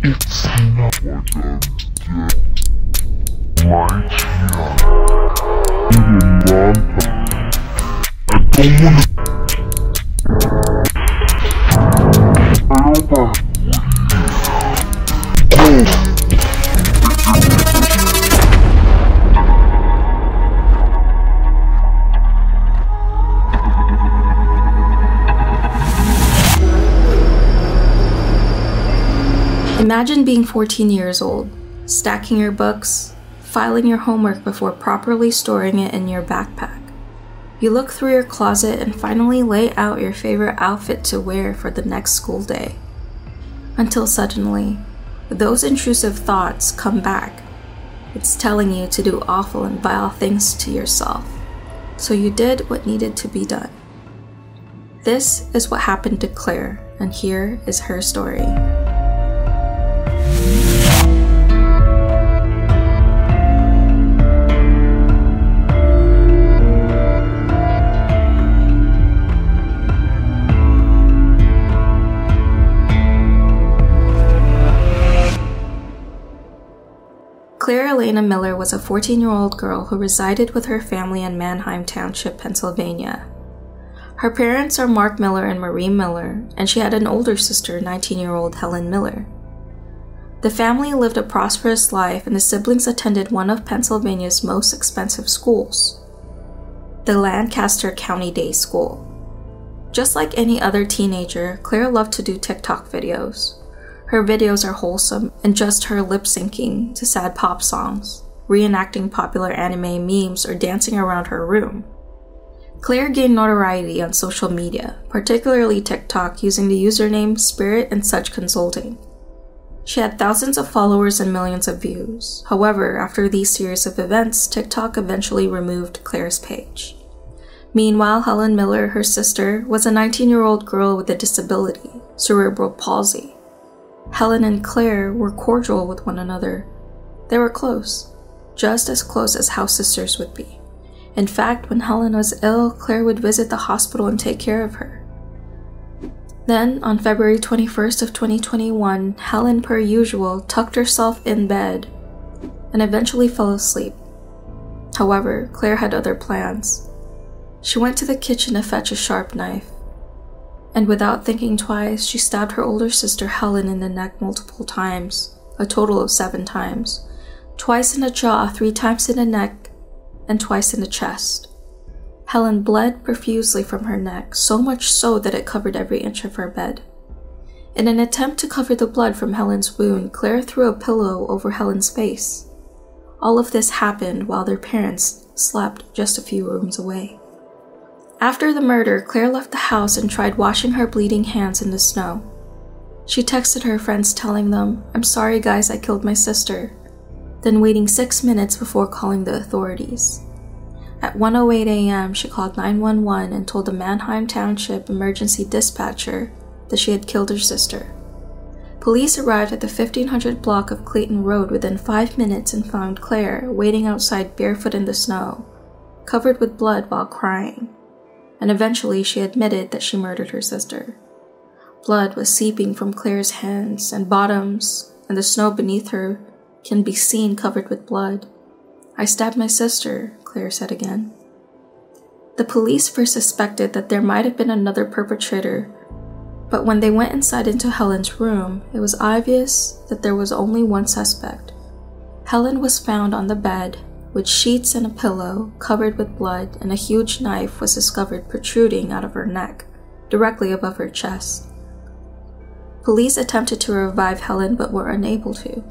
It's not what I'm My tia. Even Grandpa. I don't wanna. I don't wanna. Imagine being 14 years old, stacking your books, filing your homework before properly storing it in your backpack. You look through your closet and finally lay out your favorite outfit to wear for the next school day. Until suddenly, those intrusive thoughts come back. It's telling you to do awful and vile things to yourself. So you did what needed to be done. This is what happened to Claire, and here is her story. Claire Elena Miller was a 14 year old girl who resided with her family in Manheim Township, Pennsylvania. Her parents are Mark Miller and Marie Miller, and she had an older sister, 19 year old Helen Miller. The family lived a prosperous life, and the siblings attended one of Pennsylvania's most expensive schools, the Lancaster County Day School. Just like any other teenager, Claire loved to do TikTok videos. Her videos are wholesome and just her lip syncing to sad pop songs, reenacting popular anime memes, or dancing around her room. Claire gained notoriety on social media, particularly TikTok, using the username Spirit and Such Consulting. She had thousands of followers and millions of views. However, after these series of events, TikTok eventually removed Claire's page. Meanwhile, Helen Miller, her sister, was a 19 year old girl with a disability, cerebral palsy. Helen and Claire were cordial with one another. They were close, just as close as house sisters would be. In fact, when Helen was ill, Claire would visit the hospital and take care of her. Then, on February 21st of 2021, Helen, per usual, tucked herself in bed and eventually fell asleep. However, Claire had other plans. She went to the kitchen to fetch a sharp knife, and without thinking twice, she stabbed her older sister Helen in the neck multiple times, a total of seven times, twice in the jaw, three times in the neck, and twice in the chest. Helen bled profusely from her neck, so much so that it covered every inch of her bed. In an attempt to cover the blood from Helen's wound, Claire threw a pillow over Helen's face. All of this happened while their parents slept just a few rooms away. After the murder, Claire left the house and tried washing her bleeding hands in the snow. She texted her friends telling them, I'm sorry guys, I killed my sister, then waiting six minutes before calling the authorities. At 1:08 a.m., she called 911 and told the Manheim Township emergency dispatcher that she had killed her sister. Police arrived at the 1500 block of Clayton Road within 5 minutes and found Claire waiting outside barefoot in the snow, covered with blood while crying. And eventually she admitted that she murdered her sister. Blood was seeping from Claire's hands and bottoms, and the snow beneath her can be seen covered with blood. I stabbed my sister, Claire said again. The police first suspected that there might have been another perpetrator, but when they went inside into Helen's room, it was obvious that there was only one suspect. Helen was found on the bed with sheets and a pillow covered with blood, and a huge knife was discovered protruding out of her neck, directly above her chest. Police attempted to revive Helen but were unable to.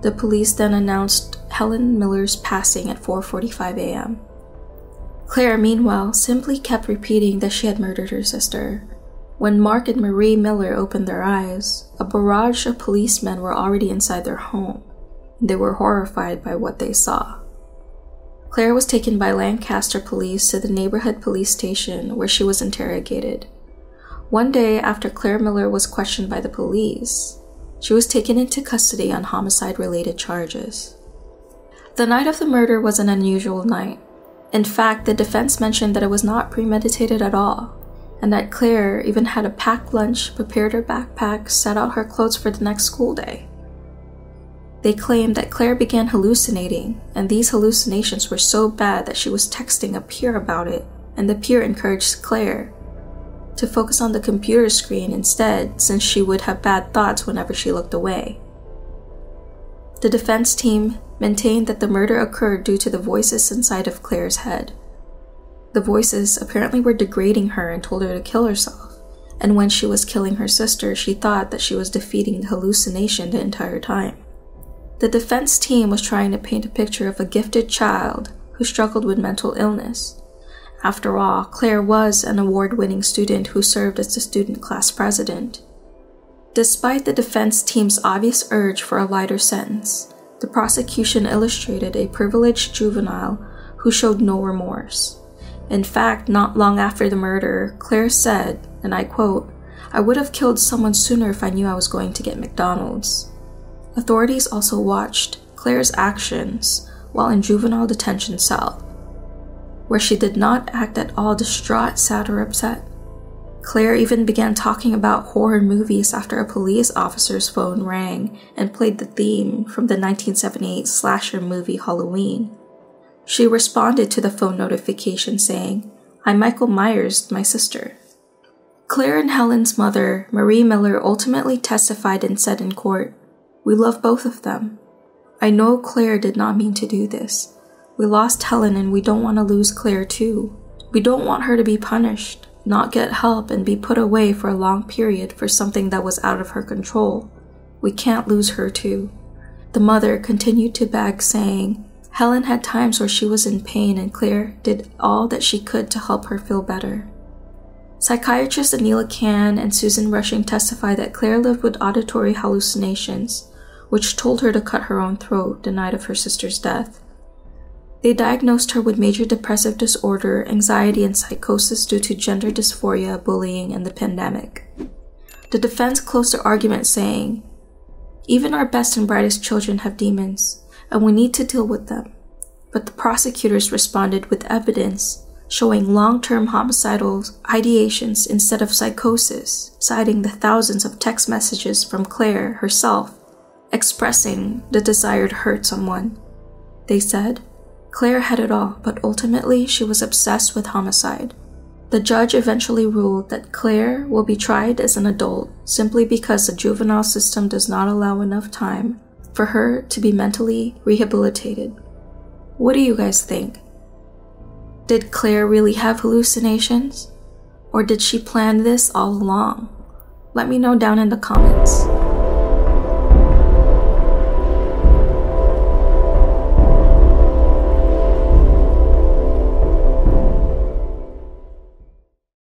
The police then announced Helen Miller's passing at 4:45 a.m. Claire, meanwhile, simply kept repeating that she had murdered her sister. When Mark and Marie Miller opened their eyes, a barrage of policemen were already inside their home, they were horrified by what they saw. Claire was taken by Lancaster police to the neighborhood police station where she was interrogated. One day after Claire Miller was questioned by the police, she was taken into custody on homicide related charges. The night of the murder was an unusual night. In fact, the defense mentioned that it was not premeditated at all, and that Claire even had a packed lunch, prepared her backpack, set out her clothes for the next school day. They claimed that Claire began hallucinating, and these hallucinations were so bad that she was texting a peer about it, and the peer encouraged Claire to focus on the computer screen instead, since she would have bad thoughts whenever she looked away. The defense team maintained that the murder occurred due to the voices inside of Claire's head. The voices apparently were degrading her and told her to kill herself, and when she was killing her sister, she thought that she was defeating the hallucination the entire time. The defense team was trying to paint a picture of a gifted child who struggled with mental illness. After all, Claire was an award winning student who served as the student class president. Despite the defense team's obvious urge for a lighter sentence, the prosecution illustrated a privileged juvenile who showed no remorse. In fact, not long after the murder, Claire said, and I quote, I would have killed someone sooner if I knew I was going to get McDonald's. Authorities also watched Claire's actions while in juvenile detention cell, where she did not act at all distraught, sad, or upset. Claire even began talking about horror movies after a police officer's phone rang and played the theme from the 1978 slasher movie Halloween. She responded to the phone notification saying, I'm Michael Myers, my sister. Claire and Helen's mother, Marie Miller, ultimately testified and said in court, We love both of them. I know Claire did not mean to do this. We lost Helen and we don't want to lose Claire too. We don't want her to be punished not get help, and be put away for a long period for something that was out of her control. We can't lose her too. The mother continued to beg, saying, Helen had times where she was in pain, and Claire did all that she could to help her feel better. Psychiatrists Anila Can and Susan Rushing testified that Claire lived with auditory hallucinations, which told her to cut her own throat the night of her sister's death. They diagnosed her with major depressive disorder, anxiety, and psychosis due to gender dysphoria, bullying, and the pandemic. The defense closed their argument saying, Even our best and brightest children have demons, and we need to deal with them. But the prosecutors responded with evidence showing long term homicidal ideations instead of psychosis, citing the thousands of text messages from Claire herself expressing the desire to hurt someone. They said, Claire had it all, but ultimately she was obsessed with homicide. The judge eventually ruled that Claire will be tried as an adult simply because the juvenile system does not allow enough time for her to be mentally rehabilitated. What do you guys think? Did Claire really have hallucinations? Or did she plan this all along? Let me know down in the comments.